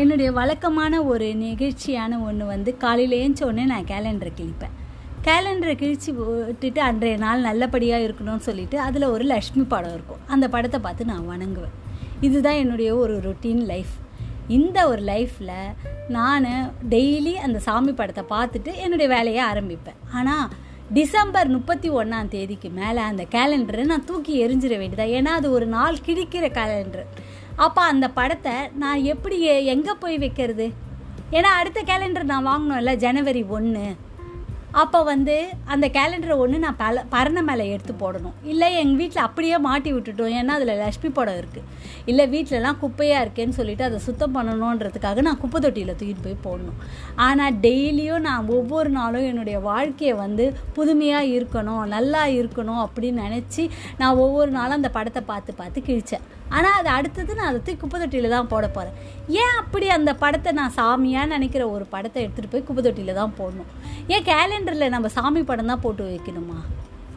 என்னுடைய வழக்கமான ஒரு நிகழ்ச்சியான ஒன்று வந்து காலையில் ஏஞ்ச உடனே நான் கேலண்டரை கிழிப்பேன். கேலண்டரை கிழிச்சு விட்டுட்டு அன்றைய நாள் நல்லபடியாக இருக்கணும்னு சொல்லிட்டு அதில் ஒரு லக்ஷ்மி படம் இருக்கும். அந்த படத்தை பார்த்து நான் வணங்குவேன். இதுதான் என்னுடைய ஒரு ரொட்டீன் லைஃப் இந்த ஒரு லைஃப்பில் நான் டெய்லி அந்த சாமி படத்தை பார்த்துட்டு என்னுடைய வேலையை ஆரம்பிப்பேன். ஆனால் டிசம்பர் முப்பத்தி ஒன்றாம் தேதிக்கு மேலே அந்த கேலண்டரை நான் தூக்கி எரிஞ்சிட வேண்டியதா ஏன்னா அது ஒரு நாள் கிழிக்கிற கேலண்டர் அப்போ அந்த படத்தை நான் எப்படி எங்கே போய் வைக்கிறது? ஏன்னா அடுத்த கேலண்டர் நான் வாங்கணும்ல ஜனவரி ஒன்று அப்போ வந்து அந்த கேலண்டரை ஒன்று நான் பல பரண மேலே எடுத்து போடணும். இல்லை எங்கள் வீட்டில் அப்படியே மாட்டி விட்டுட்டோம். ஏன்னா அதில் லக்ஷ்மி படம் இருக்குது இல்லை வீட்டிலலாம் குப்பையாக இருக்கேன்னு சொல்லிட்டு அதை சுத்தம் பண்ணணுன்றதுக்காக நான் குப்பை தொட்டியில் தூக்கிட்டு போய் போடணும். ஆனால் டெய்லியும் நான் ஒவ்வொரு நாளும் என்னுடைய வாழ்க்கையை வந்து புதுமையாக இருக்கணும் நல்லா இருக்கணும் அப்படின்னு நினச்சி நான் ஒவ்வொரு நாளும் அந்த படத்தை பார்த்து பார்த்து கிழித்தேன் ஆனால் அது அடுத்தது நான் அதை தூக்கி குப்பை தொட்டியில் தான் போட போகிறேன் ஏன் அப்படி அந்த படத்தை நான் சாமியாக நினைக்கிற ஒரு படத்தை எடுத்துகிட்டு போய் குப்பை தொட்டியில் தான் போடணும்? ஏன் கேலண்டரில் நம்ம சாமி படம் தான் போட்டு வைக்கணுமா?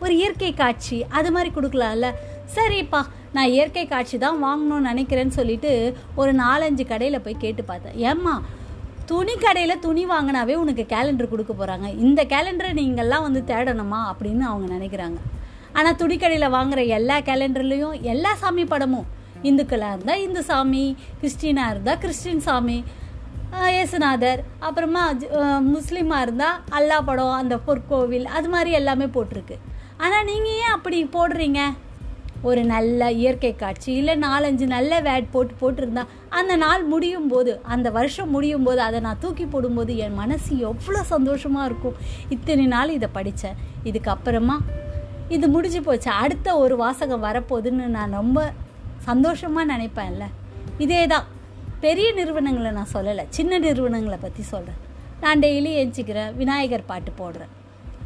ஒரு இயற்கை காட்சி அது மாதிரி கொடுக்கலாம்ல? சரிப்பா நான் இயற்கை காட்சி தான் வாங்கணும்னு நினைக்கிறேன்னு சொல்லிட்டு ஒரு நாலஞ்சு கடையில் போய் கேட்டு பார்த்தேன். ஏம்மா துணி கடையில் துணி வாங்கினாவே உனக்கு கேலண்டர் கொடுக்க போகிறாங்க இந்த கேலண்டரை நீங்கள்லாம் வந்து தேடணுமா அப்படின்னு அவங்க நினைக்கிறாங்க. ஆனால் துணிக்கடையில் வாங்குகிற எல்லா கேலண்டர்லேயும் எல்லா சாமி படமும். இந்துக்களாக இருந்தால் இந்து சாமி கிறிஸ்டினாக இருந்தால் கிறிஸ்டின் சாமி இயேசுநாதர். அப்புறமா முஸ்லீமாக இருந்தால் அல்லா படம் அந்த பொற்கோவில் அது மாதிரி எல்லாமே போட்டிருக்கு. ஆனால் நீங்கள் ஏன் அப்படி போடுறீங்க? ஒரு நல்ல இயற்கை காட்சி இல்லை நாலஞ்சு நல்ல வேட் போட்டு போட்டிருந்தா அந்த நாள் முடியும் போது அந்த வருஷம் முடியும் போது அதை நான் தூக்கி போடும்போது என் மனசு எவ்வளோ சந்தோஷமாக இருக்கும். இத்தனை நாள் இதை படித்தேன் இதுக்கப்புறமா இது முடிஞ்சு போச்சு. அடுத்த ஒரு வாசகம் வரப்போகுதுன்னு நான் ரொம்ப சந்தோஷமாக நினைப்பேன்ல. இதே தான் பெரிய நிறுவனங்களை நான் சொல்லலை. சின்ன நிறுவனங்களை பற்றி சொல்கிறேன் நான் டெய்லி எஞ்சிக்கிறேன் விநாயகர் பாட்டு போடுறேன்.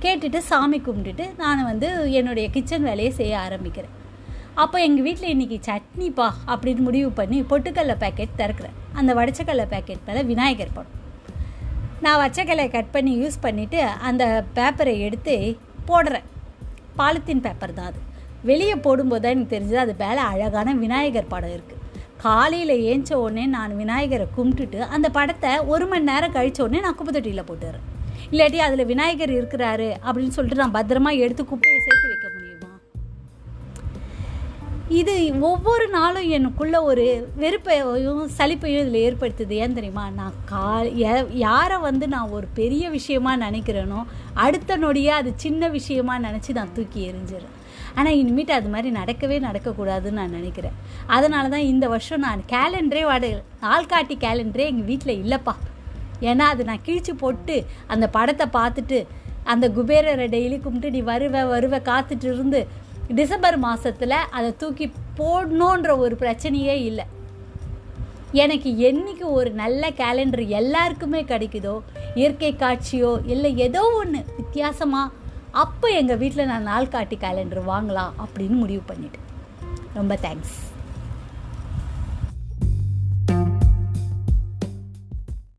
கேட்டுட்டு சாமி கும்பிட்டுட்டு நான் வந்து என்னுடைய கிச்சன் வேலையை செய்ய ஆரம்பிக்கிறேன். அப்போ எங்கள் வீட்டில் இன்றைக்கி சட்னிப்பா அப்படின்னு முடிவு பண்ணி பொட்டுக்கடல பேக்கெட் திறக்கிறேன். அந்த வடச்சக்கடல பேக்கெட் மேலே விநாயகர் படம். நான் வச்சக்கலையை கட் பண்ணி யூஸ் பண்ணிவிட்டு அந்த பேப்பரை எடுத்து போடுறேன். பாலித்தீன் பேப்பர் தான் அது. வெளியே போடும்போது தான் எனக்கு தெரிஞ்சது அது மேலே அழகான விநாயகர் படம் இருக்குது காலையில் ஏஞ்ச உடனே நான் விநாயகரை கும்பிட்டுட்டு அந்த படத்தை ஒரு மணி நேரம் கழித்த உடனே நான் குப்பை தொட்டியில் போட்டுறேன். இல்லாட்டி அதில் விநாயகர் இருக்கிறாரு அப்படின்னு சொல்லிட்டு நான் பத்திரமா எடுத்து குப்பையை சேர்த்து வைக்க முடியுமா? இது ஒவ்வொரு நாளும் எனக்குள்ள ஒரு வெறுப்பையும் சலிப்பையும் இதில் ஏற்படுத்துது. ஏன் தெரியுமா? நான் கா யாரை வந்து நான் ஒரு பெரிய விஷயமா நினைக்கிறேனோ அடுத்த நொடியே அது சின்ன விஷயமா நினச்சி நான் தூக்கி எறிஞ்சிடறேன். ஆனால் இனிமேட்டு அது மாதிரி நடக்கவே நடக்கக்கூடாதுன்னு நான் நினைக்கிறேன். அதனால தான் இந்த வருஷம் நான் கேலண்டரே வாட ஆள்காட்டி கேலண்டரே எங்கள் வீட்டில் இல்லைப்பா. ஏன்னா அது நான் கிழிச்சு போட்டு அந்த படத்தை பார்த்துட்டு அந்த குபேரரை டெய்லி கும்பிட்டு நீ வருவ வருவ காத்துட்டு இருந்து டிசம்பர் மாதத்தில் அதை தூக்கி போடணுன்ற ஒரு பிரச்சனையே இல்லை. எனக்கு என்றைக்கு ஒரு நல்ல கேலண்டர் எல்லாருக்குமே கிடைக்குதோ இயற்கை காட்சியோ இல்லை ஏதோ ஒன்று வித்தியாசமாக அப்போ எங்கள் வீட்டில் நான் நாள் காட்டி கேலண்டர் வாங்கலாம் அப்படின்னு முடிவு பண்ணிட்டேன். ரொம்ப தேங்க்ஸ்